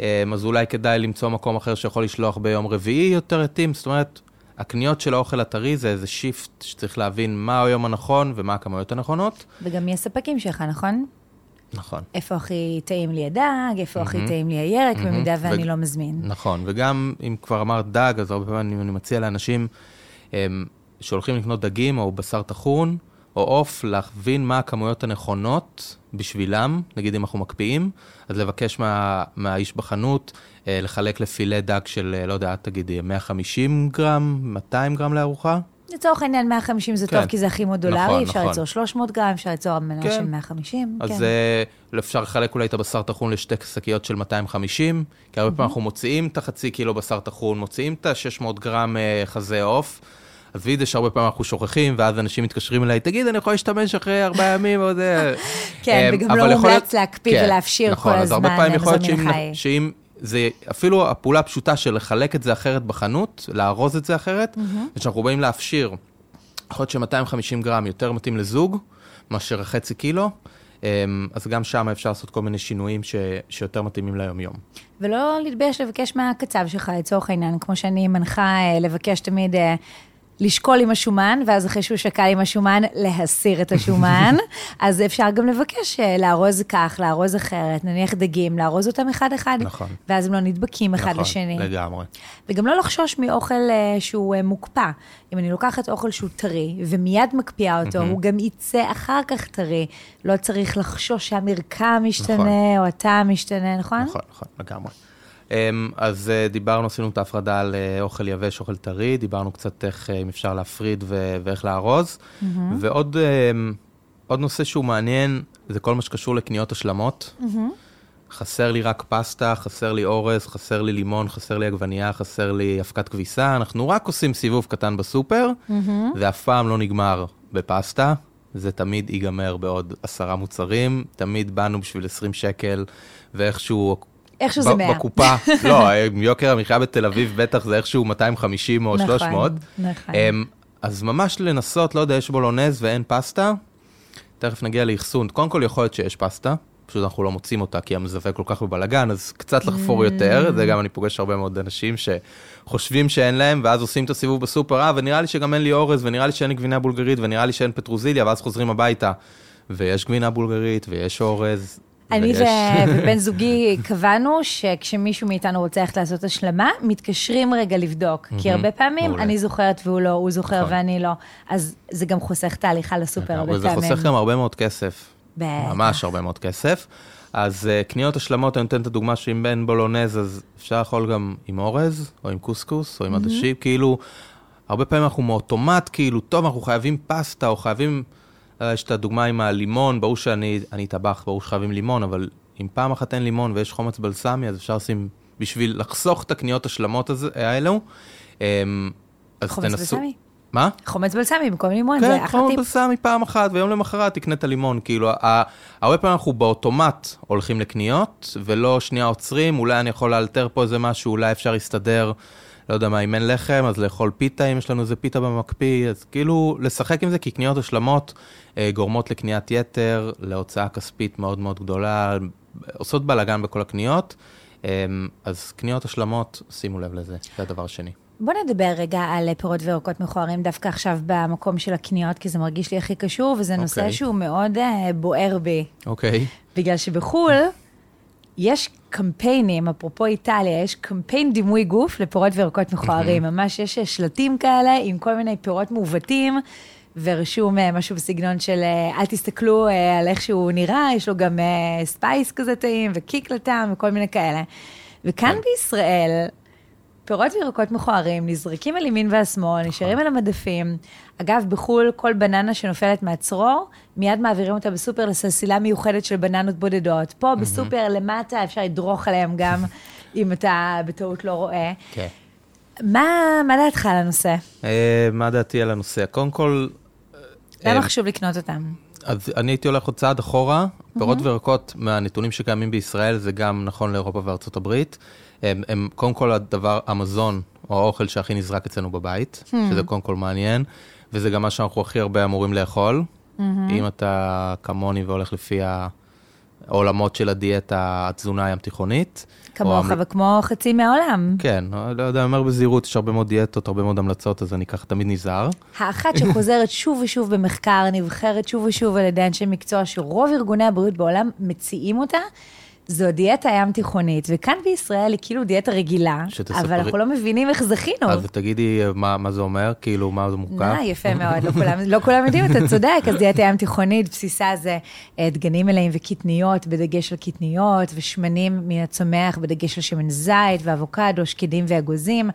אמ, אז אולי כדאי למצוא מקום אחר שיכול לשלוח ביום רביעי יותר יתאים, זאת אומרת, הקניות של האוכל הטרי זה איזה שיפט שצריך להבין מה היום הנכון ומה הכמויות הנכונות. וגם יש ספקים שלך, נכון? נכון. איפה הכי טעים לי הדג, איפה הכי טעים לי הירק, במידה ואני ו- לא מזמין. נכון, וגם אם כבר אמרת דג, אז הרבה פעמים אני מציע לאנשים הם, שהולכים לקנות דגים או בשר טחון או עוף, להבין מה הכמויות הנכונות בשבילם, נגיד אם אנחנו מקפיאים, אז לבקש מה, מהאיש בחנות אה, לחלק לפילה דג של, אה, לא יודע, תגידי, 150 גרם, 200 גרם לארוחה? לצורך העניין 150 זה טוב, כן. כי זה הכי מודולרי, נכון, אפשר נכון. ליצור 300 גרם, אפשר ליצור מנה כן. של 150. אז כן. אה, אפשר לחלק אולי את הבשר טחון לשתי שקיות של 250, כי הרבה פעמים אנחנו מוציאים את החצי קילו בשר טחון, מוציאים את ה-600 גרם אה, חזה עוף. אז וידא שהרבה פעמים אנחנו שוכחים, ואז אנשים מתקשרים אליי, תגיד, אני יכול להשתמש אחרי ארבעה ימים או זה. כן, אה, וגם לא מומלץ להקפיא כן, ולהפשיר נכון, כל אז הרבה הזמן פעמים יכול להיות. שאם זה אפילו הפעולה הפשוטה של לחלק את זה אחרת בחנות, לארוז את זה אחרת, וכשאנחנו באים להפשיר, יכול להיות ש-250 גרם יותר מתאים לזוג מאשר החצי קילו, אמ, אז גם שם אפשר לעשות כל מיני שינויים ש... שיותר מתאימים ליום-יום. ולא להתבייש לבקש מהקצב שלך, לצורך העניין, כמו שאני מנחה אה, לבקש תמיד אה, לשקול עם השומן, ואז אחרי שהוא שקל עם השומן, להסיר את השומן. אז אפשר גם לבקש אה, לארוז כך, לארוז אחרת, נניח דגים, לארוז אותם אחד-אחד. נכון. ואז הם לא נדבקים אחד נכון, לשני. לגמרי. וגם לא לחשוש מאוכל אה, שהוא אה, מוקפא. אם אני לוקחת אוכל שהוא טרי, ומיד מקפיאה אותו, הוא גם יצא אחר כך טרי. לא צריך לחשוש שהמרקם משתנה, נכון. או הטעם משתנה, נכון? נכון, נכון, לגמרי. אמ, אז אה, דיברנו, עשינו את ההפרדה על אה, אוכל יבש, אוכל טרי, דיברנו קצת איך, אה, אם אפשר להפריד ו- ואיך לארוז. ועוד אמ, עוד נושא שהוא מעניין, זה כל מה שקשור לקניות השלמות. חסר לי רק פסטה, חסר לי אורז, חסר לי לימון, חסר לי עגבנייה, חסר לי אבקת כביסה. אנחנו רק עושים סיבוב קטן בסופר, זה אף פעם לא נגמר בפסטה. זה תמיד ייגמר בעוד עשרה מוצרים, תמיד באנו בשביל 20 שקל, ואיכשהו... איכשהו זה ב- 100. בקופה, לא, יוקר המחיה בתל אביב בטח זה איכשהו 250 או 300. נכון. אמ, אז ממש לנסות, לא יודע, יש בולונז ואין פסטה, תכף נגיע לאחסון. קודם כל יכול להיות שיש פסטה, פשוט אנחנו לא מוצאים אותה כי המזווה כל כך בבלגן, אז קצת לחפור יותר, זה גם אני פוגש הרבה מאוד אנשים שחושבים שאין להם, ואז עושים את הסיבוב בסופר, אה, ונראה לי שגם אין לי אורז, ונראה לי שאין לי גבינה בולגרית, ונראה לי שאין פטרוזיליה, ואז חוזרים הביתה, ויש גבינה בולגרית, ויש אורז. אני ובן זוגי קבענו שכשמישהו מאיתנו רוצה ללכת לעשות השלמה, מתקשרים רגע לבדוק. כי הרבה פעמים. אני זוכרת והוא לא, הוא זוכר נכון. ואני לא. אז זה גם חוסך את ההליכה לסופר הרבה וזה פעמים. חוסך גם הרבה מאוד כסף. בטח. ממש הרבה מאוד כסף. אז uh, קניות השלמות, אני נותן את הדוגמה שאם בין בולונז, אז אפשר לאכול גם עם אורז, או עם קוסקוס, או עם עדשים, כאילו, הרבה פעמים אנחנו מאוטומט, כאילו, טוב, אנחנו חייבים פסטה, או חייבים, יש את הדוגמה עם הלימון, ברור שאני אני טבח, ברור שחייבים לימון, אבל אם פעם אחת אין לימון ויש חומץ בלסמי, אז אפשר לשים, בשביל לחסוך את הקניות השלמות הזה, האלו. um, אז חומץ תנסו... בלסמי? מה? חומץ בלסמי במקום לימון, כן, זה אחלה חומץ טיפ. בלסמי פעם אחת, ויום למחרת תקנה את הלימון. כאילו, הרבה פעמים אנחנו באוטומט הולכים לקניות, ולא שנייה עוצרים, אולי אני יכול לאלתר פה איזה משהו, אולי אפשר להסתדר, לא יודע מה, אם אין לחם, אז לאכול פיתה, אם יש לנו איזה פיתה במקפיא, אז כאילו, לשחק עם זה, כי קניות השלמות אה, גורמות לקניית יתר, להוצאה כספית מאוד מאוד גדולה, עושות בלאגן בכל הקניות. אה, אז קניות השלמות, שימו לב לזה, זה הדבר השני. בוא נדבר רגע על פירות וירקות מכוערים דווקא עכשיו במקום של הקניות, כי זה מרגיש לי הכי קשור, וזה נושא אוקיי. שהוא מאוד אה, בוער בי. אוקיי. בגלל שבחו"ל יש קמפיינים, אפרופו איטליה, יש קמפיין דימוי גוף לפירות וירקות מכוערים. ממש יש שלטים כאלה עם כל מיני פירות מעוותים, ורשום אה, משהו בסגנון של אה, אל תסתכלו אה, על איך שהוא נראה, יש לו גם אה, spice כזה טעים ו kick לטעם וכל מיני כאלה. וכאן כן. בישראל, פירות וירקות מכוערים נזרקים על ימין ועל שמאל, נשארים על המדפים. אגב, בחו"ל, כל בננה שנופלת מהצרור, מיד מעבירים אותה בסופר לסלסילה מיוחדת של בננות בודדות. פה בסופר למטה אפשר לדרוך עליהם גם, אם אתה בטעות לא רואה. כן. מה, דעתך על הנושא? אה, מה דעתי על הנושא? קודם כל, למה אה, חשוב לקנות אותם? אז אני הייתי הולך עוד צעד אחורה, פירות וירקות מהנתונים שקיימים בישראל, זה גם נכון לאירופה וארצות הברית. הם, הם קודם כל הדבר, המזון או האוכל שהכי נזרק אצלנו בבית, שזה קודם כל מעניין, וזה גם מה שאנחנו הכי הרבה אמורים לאכול. אם אתה כמוני והולך לפי העולמות של הדיאטה, התזונה הים תיכונית. כמוך המל- וכמו חצי מהעולם. כן, לא יודע, אני אומר בזהירות, יש הרבה מאוד דיאטות, הרבה מאוד המלצות, אז אני ככה תמיד נזהר. האחת שחוזרת שוב ושוב במחקר, נבחרת שוב ושוב על ידי אנשי מקצוע, שרוב ארגוני הבריאות בעולם מציעים אותה, זו דיאטה ים תיכונית, וכאן בישראל היא כאילו דיאטה רגילה, שתספרי- אבל אנחנו לא מבינים איך זכינו. אז תגידי מה, מה זה אומר, כאילו, מה זה מורכב? אה, יפה מאוד, לא כולם, לא כולם יודעים, אתה צודק, אז דיאטה ים תיכונית, בסיסה זה אה, דגנים מלאים וקטניות, בדגש על קטניות, ושמנים מן הצומח, בדגש על שמן זית ואבוקדו, שקדים ואגוזים.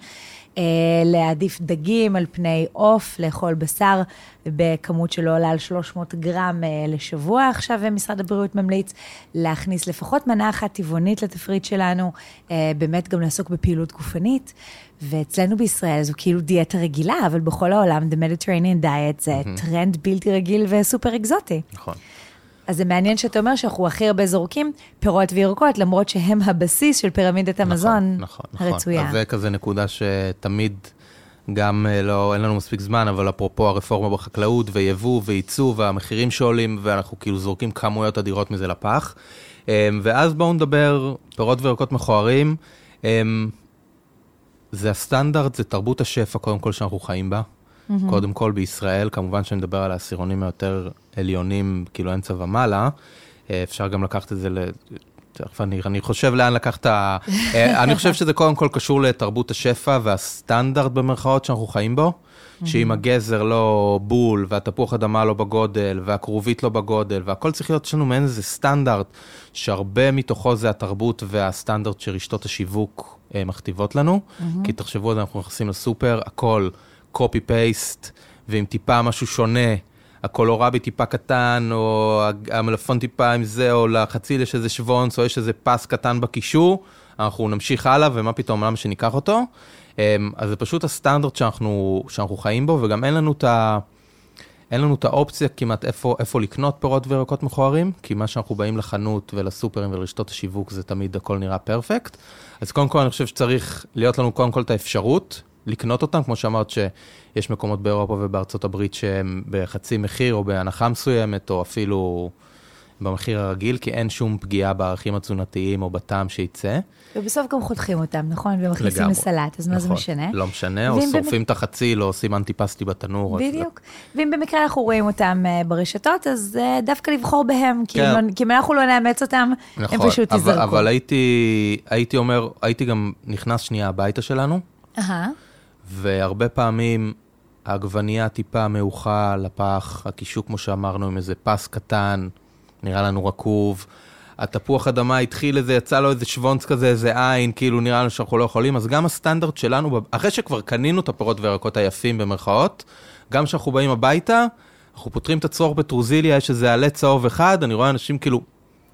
אה, להעדיף דגים על פני עוף, לאכול בשר בכמות שלא עולה על 300 גרם אה, לשבוע. עכשיו אה, משרד הבריאות ממליץ להכניס לפחות מנה אחת טבעונית לתפריט שלנו, אה, באמת גם לעסוק בפעילות גופנית. ואצלנו בישראל זו כאילו דיאטה רגילה, אבל בכל העולם, The Mediterranean Diet זה טרנד בלתי רגיל וסופר אקזוטי. נכון. אז זה מעניין שאתה אומר שאנחנו הכי הרבה זורקים פירות וירקות, למרות שהם הבסיס של פירמידת המזון נכון, נכון. הרצויה. אז זה כזה נקודה שתמיד, גם אה, לא, אין לנו מספיק זמן, אבל אפרופו הרפורמה בחקלאות ויבוא וייצוא והמחירים שעולים, ואנחנו כאילו זורקים כמויות אדירות מזה לפח. אה, ואז בואו נדבר, פירות וירקות מכוערים. אה, זה הסטנדרט, זה תרבות השפע קודם כל שאנחנו חיים בה. Mm-hmm. קודם כל בישראל, כמובן שאני מדבר על העשירונים היותר עליונים, כאילו אין צבא מעלה. אה, אפשר גם לקחת את זה ל... תכף אני, אני חושב לאן לקחת... אה, אני חושב שזה קודם כל קשור לתרבות השפע והסטנדרט במרכאות שאנחנו חיים בו. שאם הגזר לא בול, והתפוח אדמה לא בגודל, והכרובית לא בגודל, והכל צריך להיות, יש לנו מעין איזה סטנדרט, שהרבה מתוכו זה התרבות והסטנדרט שרשתות השיווק אה, מכתיבות לנו. כי תחשבו אנחנו נכנסים לסופר, הכל copy-paste, ועם טיפה משהו שונה. הקולורבי טיפה קטן, או המלפון טיפה עם זה, או לחציל יש איזה שוונץ, או יש איזה פס קטן בקישור, אנחנו נמשיך הלאה, ומה פתאום, למה שניקח אותו? אמ, אז זה פשוט הסטנדרט שאנחנו, שאנחנו חיים בו, וגם אין לנו את ה... אין לנו את האופציה כמעט איפה, איפה לקנות פירות וירקות מכוערים, כי מה שאנחנו באים לחנות ולסופרים ולרשתות השיווק זה תמיד הכל נראה פרפקט. אז קודם כל אני חושב שצריך להיות לנו קודם כל את האפשרות לקנות אותם, כמו שאמרת שיש מקומות באירופה ובארצות הברית שהם בחצי מחיר או בהנחה מסוימת, או אפילו במחיר הרגיל, כי אין שום פגיעה בערכים התזונתיים או בטעם שייצא. ובסוף גם חותכים אותם, נכון? ומכניסים. לסלט, אז מה זה נכון, משנה? לא משנה, או שורפים את החציל, או עושים אנטיפסטי בתנור. אז- בדיוק. ואם במקרה אנחנו רואים אותם אה, ברשתות, אז אה, דווקא לבחור בהם, כי, כן. אם, לא- כי אם אנחנו לא נאמץ אותם, נכון, הם פשוט אבל, ייזרקו. אבל הייתי, הייתי אומר, הייתי גם נכנס שנייה הביתה שלנו, אהה, והרבה פעמים העגבנייה טיפה מעוכה לפח, הקישור, כמו שאמרנו, עם איזה פס קטן, נראה לנו רקוב. התפוח אדמה התחיל איזה, יצא לו איזה שוונץ כזה, איזה עין, כאילו נראה לנו שאנחנו לא יכולים, אז גם הסטנדרט שלנו, אחרי שכבר קנינו את הפירות והירקות היפים במרכאות, גם כשאנחנו באים הביתה, אנחנו פותרים את הצרור בטרוזיליה, יש איזה עלה צהוב אחד, אני רואה אנשים כאילו,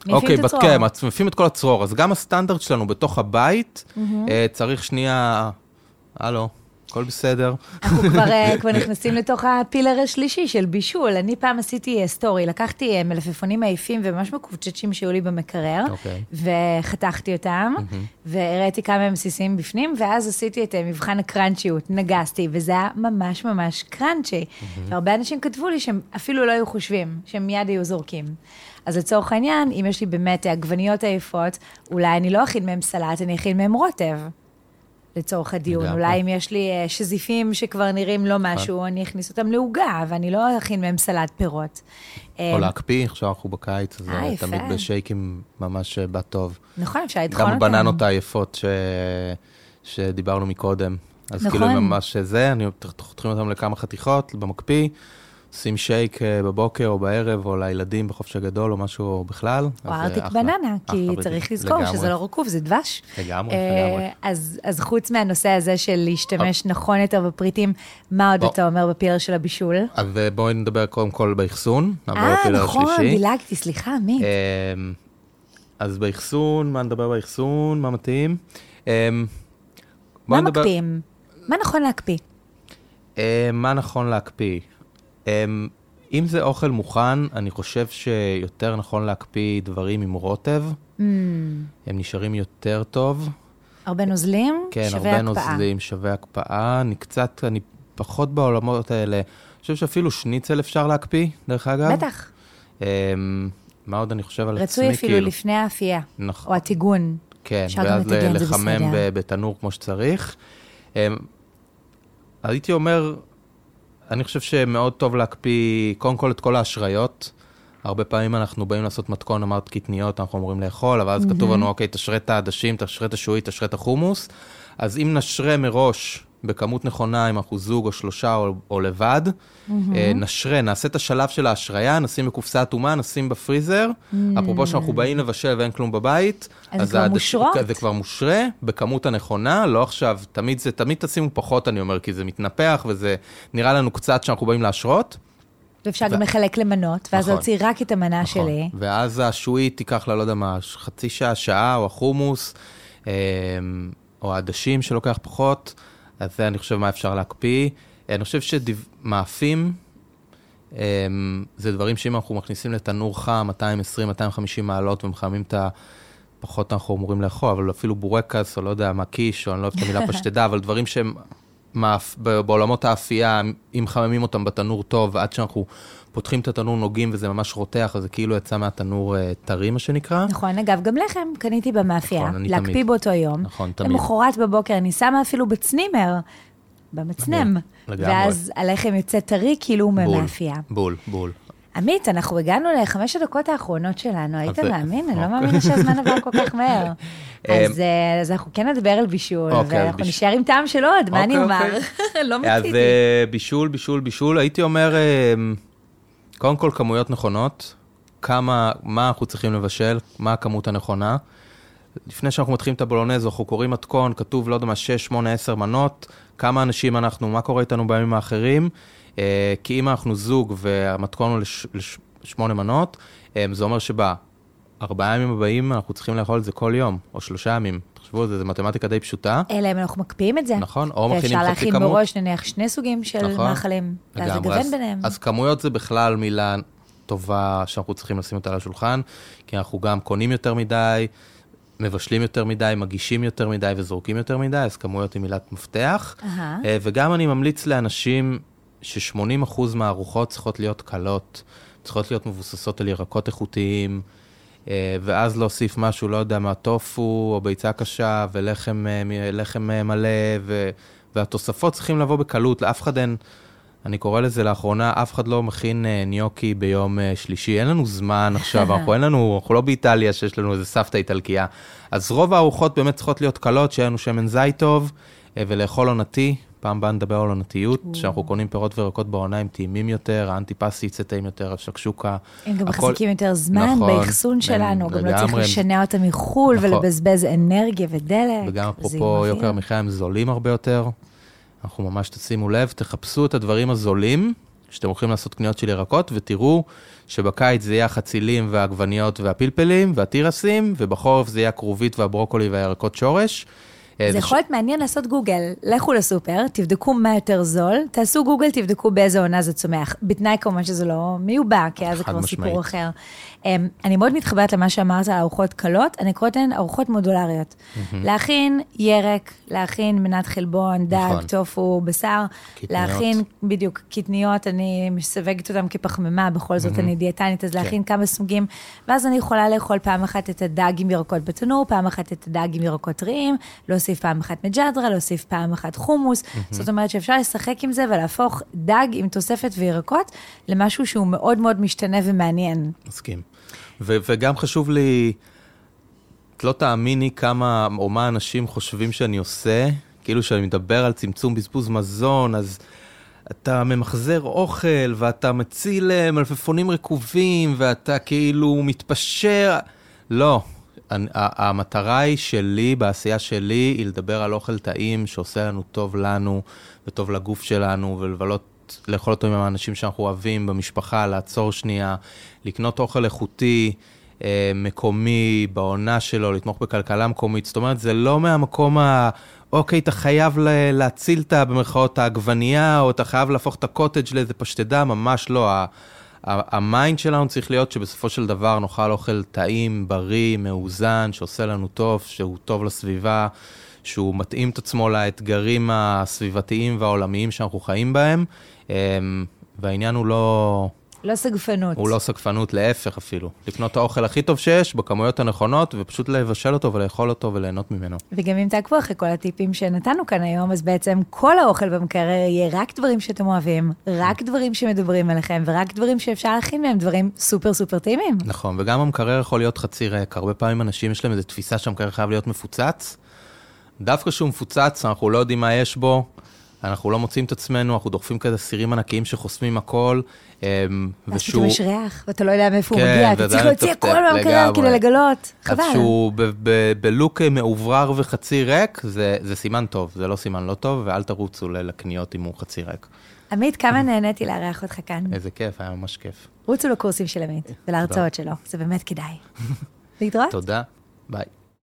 אוקיי, את הצרור. כן, מצמיפים את כל הצרור, אז גם הסטנדרט שלנו בתוך הבית, אה, צריך שנייה, הלו, הכל בסדר. אנחנו כבר, אה, כבר נכנסים לתוך הפילר השלישי של בישול. אני פעם עשיתי אה, סטורי, לקחתי אה, מלפפונים עייפים וממש מקוצ'צ'ים שהיו לי במקרר, אוקיי. וחתכתי אותם, והראיתי כמה הם בסיסיים בפנים, ואז עשיתי את אה, מבחן הקראנצ'יות, נגסתי, וזה היה ממש ממש קראנצ'י. והרבה אנשים כתבו לי שהם אפילו לא היו חושבים, שהם מיד היו זורקים. אז לצורך העניין, אם יש לי באמת עגבניות עייפות, אולי אני לא אכין מהם סלט, אני אכין מהם רוטב. לצורך הדיון. לגמרי. אולי אם יש לי אה, שזיפים שכבר נראים לא משהו, אני אכניס אותם לעוגה, ואני לא אכין מהם סלט פירות. או אה, להקפיא, עכשיו אנחנו בקיץ, אז אה. תמיד בשייקים ממש בא טוב. נכון, אפשר לטחון גם אותם. הבננות העייפות ש... שדיברנו מקודם. אז נכון. כאילו ממש זה, אני חותכים אותם לכמה חתיכות במקפיא, עושים שייק אה, בבוקר או בערב, או לילדים בחופש הגדול או משהו בכלל. או אה, ארטיק אחלה. בננה, כי צריך. לזכור. שזה לא רקוב, זה דבש. לגמרי, אה, לגמרי. אז, אז חוץ מהנושא הזה של להשתמש נכון יותר בפריטים, מה עוד. אתה אומר בפילר של הבישול? אז אה, בואי נדבר קודם כל באחסון, נעבור אה, לפילר נכון, השלישי. דילגתי, סליחה, מי? אמ, אז באחסון, מה נדבר באחסון, מה מתאים? מה מקפיאים? מה נכון להקפיא? מה נכון להקפיא? אמ, אם זה אוכל מוכן, אני חושב שיותר נכון להקפיא דברים עם רוטב, Mm, הם נשארים יותר טוב. הרבה נוזלים, כן, שווה הרבה הקפאה. נוזלים, שווה הקפאה. אני קצת, אני פחות בעולמות האלה. אני חושב שאפילו שניצל אפשר להקפיא, דרך אגב. בטח, אמ, מה עוד אני חושב על עצמי? רצוי אפילו כאילו? לפני האפייה, נכון. או הטיגון. כן, ואז זה לחמם בתנור כמו שצריך. אמ, הייתי אומר, אני חושב שמאוד טוב להקפיא קודם כל את כל האשריות. הרבה פעמים אנחנו באים לעשות מתכון, אמרת קטניות, אנחנו אמורים לאכול, אבל אז כתוב לנו, אוקיי, תשרה את העדשים, תשרה את השעועית, תשרה את החומוס. אז אם נשרה מראש בכמות נכונה, אם אנחנו זוג או שלושה או, או לבד, אה, נשרה, נעשה את השלב של ההשריה, נשים בקופסה אטומה, נשים בפריזר. אפרופו שאנחנו באים לבשל ואין כלום בבית. אז זה כבר מושרות? זה כבר מושרה בכמות הנכונה, לא עכשיו, תמיד זה, תמיד תשימו פחות, אני אומר, כי זה מתנפח וזה נראה לנו קצת שאנחנו באים להשרות. ואפשר ו- גם לחלק למנות, ואז נכון. להוציא רק את המנה נכון. שלי. ואז השעועית תיקח לה, לא יודע מה, חצי שעה, שעה, או החומוס, אה, או העדשים שלוקח פחות, אז זה אני חושב מה אפשר להקפיא. אני חושב שמאפים, אה, זה דברים שאם אנחנו מכניסים לתנור חם, 220-250 מעלות, ומחממים את ה... פחות אנחנו אמורים לאכול, אבל אפילו בורקס, או לא יודע מה, קיש, או אני לא אוהב את המילה פשטדה, אבל דברים שהם מאפ... ב- בעולמות האפייה, אם מחממים אותם בתנור טוב, עד שאנחנו פותחים את התנור, נוגעים וזה ממש רותח, אז זה כאילו יצא מהתנור אה, טרי, מה שנקרא. נכון, אגב, גם לחם קניתי במאפייה, נכון, אני להקפיא תמיד. באותו יום. נכון, תמיד. למחרת בבוקר אני שמה אפילו בצנימר, במצנם, לגמרי. ואז הלחם יוצא טרי כאילו הוא מהמאפייה. בול, בול. עמית, אנחנו הגענו לחמש הדקות האחרונות שלנו, היית אז- מאמין? אני לא אוקיי. מאמינה שהזמן עבר כל כך מהר. אז אה, אז אנחנו כן נדבר על בישול, אוקיי, ואנחנו נשאר עם טעם של עוד, מה אני אוקיי, אומר? לא אז מיציתי. אה, בישול, בישול, בישול, הייתי אומר, אה, קודם כל כמויות נכונות, כמה, מה אנחנו צריכים לבשל, מה הכמות הנכונה. לפני שאנחנו מתחילים את הבולונז, אנחנו קוראים מתכון, כתוב, לא יודע מה, 6, 8, 10 מנות, כמה אנשים אנחנו, מה קורה איתנו בימים האחרים. אה, כי אם אנחנו זוג והמתכון הוא לש- לשמונה מנות, אה, זה אומר שבארבעה ימים הבאים אנחנו צריכים לאכול את זה כל יום, או שלושה ימים. תחשבו זו מתמטיקה די פשוטה. אלא אם אנחנו מקפיאים את זה. נכון, או מכינים ואפשר חצי להכין כמות. מראש, נניח, שני סוגים של נכון. מאכלים, ואז. לגוון אז- ביניהם. אז כמויות זה בכלל מילה טובה שאנחנו צריכים לשים אותה על השולחן, כי אנחנו גם קונים יותר מדי, מבשלים יותר מדי, מגישים יותר מדי וזורקים יותר מדי, אז כמויות היא מילת מפתח. אה, וגם אני ממליץ לאנשים ש-80% מהארוחות צריכות להיות קלות, צריכות להיות מבוססות על ירקות איכותיים, ואז להוסיף משהו, לא יודע מה, טופו או ביצה קשה ולחם אה, לחם אה, מלא, ו, והתוספות צריכים לבוא בקלות, לאף אחד אין, אני קורא לזה לאחרונה, אף אחד לא מכין אה, ניוקי ביום אה, שלישי, אין לנו זמן עכשיו, אנחנו אין לנו, אנחנו לא באיטליה שיש לנו איזה סבתא איטלקייה. אז רוב הארוחות באמת צריכות להיות קלות, שיהיה לנו שמן זית טוב, אה, ולאכול עונתי. פעם הבאה נדבר על עונתיות, שאנחנו קונים פירות וירקות בעונה עם טעימים יותר, האנטיפסי יצא טעים יותר, השקשוקה. הם גם הכל- מחזיקים יותר זמן נכון, באחסון הם שלנו, גם לא צריך הם- לשנע אותם מחו"ל נכון. ולבזבז אנרגיה ודלק. וגם אפרופו. יוקר המחיה, הם זולים הרבה יותר. אנחנו ממש תשימו לב, תחפשו את הדברים הזולים, שאתם הולכים לעשות קניות של ירקות, ותראו שבקיץ זה יהיה החצילים והעגבניות והפלפלים והתירסים, ובחורף זה יהיה הכרובית והברוקולי והירקות שורש. אה, זה יכול להיות מעניין לעשות גוגל. לכו לסופר, תבדקו מה יותר זול, תעשו גוגל, תבדקו באיזה עונה זה צומח. בתנאי כמובן שזה לא מיובא, כי אז זה כבר משמעית. סיפור אחר. אמ, אני מאוד מתחברת למה שאמרת על ארוחות קלות, אני קוראת להן ארוחות מודולריות. להכין ירק, להכין מנת חלבון, דג, נכון. טופו, בשר, קטניות. להכין, בדיוק, קטניות, אני מסווגת אותן כפחמימה, בכל זאת אני דיאטנית, אז להכין כמה סוגים, ואז אני יכולה לאכול פעם אחת את הדג עם ירקות בתנור, פעם אחת את הדג עם ירקות טריים, להוסיף פעם אחת מג'דרה, להוסיף פעם אחת חומוס. זאת אומרת שאפשר לשחק עם זה ולהפוך דג עם תוספת וירקות למשהו שהוא מאוד מאוד משתנה ומעניין. מסכים. ו- וגם חשוב לי, את לא תאמיני כמה, או מה אנשים חושבים שאני עושה, כאילו שאני מדבר על צמצום בזבוז מזון, אז אתה ממחזר אוכל, ואתה מציל אה, מלפפונים רקובים, ואתה כאילו מתפשר. לא. המטרה היא שלי, בעשייה שלי, היא לדבר על אוכל טעים שעושה לנו טוב לנו, וטוב לגוף שלנו, ולבלות, לאכול אותו עם האנשים שאנחנו אוהבים במשפחה, לעצור שנייה, לקנות אוכל איכותי, אה, מקומי, בעונה שלו, לתמוך בכלכלה מקומית. זאת אומרת, זה לא מהמקום ה... אוקיי, אתה חייב להציל את, במרכאות, העגבנייה, או אתה חייב להפוך את הקוטג' לאיזה פשטדה, ממש לא. ה mind שלנו צריך להיות שבסופו של דבר נאכל אוכל טעים, בריא, מאוזן, שעושה לנו טוב, שהוא טוב לסביבה, שהוא מתאים את עצמו לאתגרים הסביבתיים והעולמיים שאנחנו חיים בהם. אמ, והעניין הוא לא, לא סגפנות. הוא לא סגפנות, להפך אפילו. לקנות את האוכל הכי טוב שיש, בכמויות הנכונות, ופשוט לבשל אותו ולאכול אותו וליהנות ממנו. וגם אם תעקבו אחרי כל הטיפים שנתנו כאן היום, אז בעצם כל האוכל במקרר יהיה רק דברים שאתם אוהבים, רק דברים שמדברים אליכם, ורק דברים שאפשר להכין מהם דברים סופר סופר טעימים. נכון, וגם המקרר יכול להיות חצי ריק. הרבה פעמים אנשים יש להם איזו תפיסה שהמקרר חייב להיות מפוצץ. דווקא כשהוא מפוצץ, אנחנו לא יודעים מה יש בו, אנחנו לא מוצאים את עצמנו, אנחנו דוחפים כזה סירים ענקיים שחוסמים הכל. אמ, ואז פתאום יש ריח, ואתה לא יודע מאיפה הוא כן, מגיע, אתה צריך להוציא הכל מהמקרר. כדי לגלות. אז חבל. שהוא ב- ב- בלוק מאוברר וחצי ריק, זה, זה סימן טוב, זה לא סימן לא טוב, ואל תרוצו לקניות אם הוא חצי ריק. עמית, כמה נהניתי לארח אותך כאן. איזה כיף, היה ממש כיף. רוצו לקורסים של עמית ולהרצאות שלו, זה באמת כדאי. להתראות. תודה, ביי.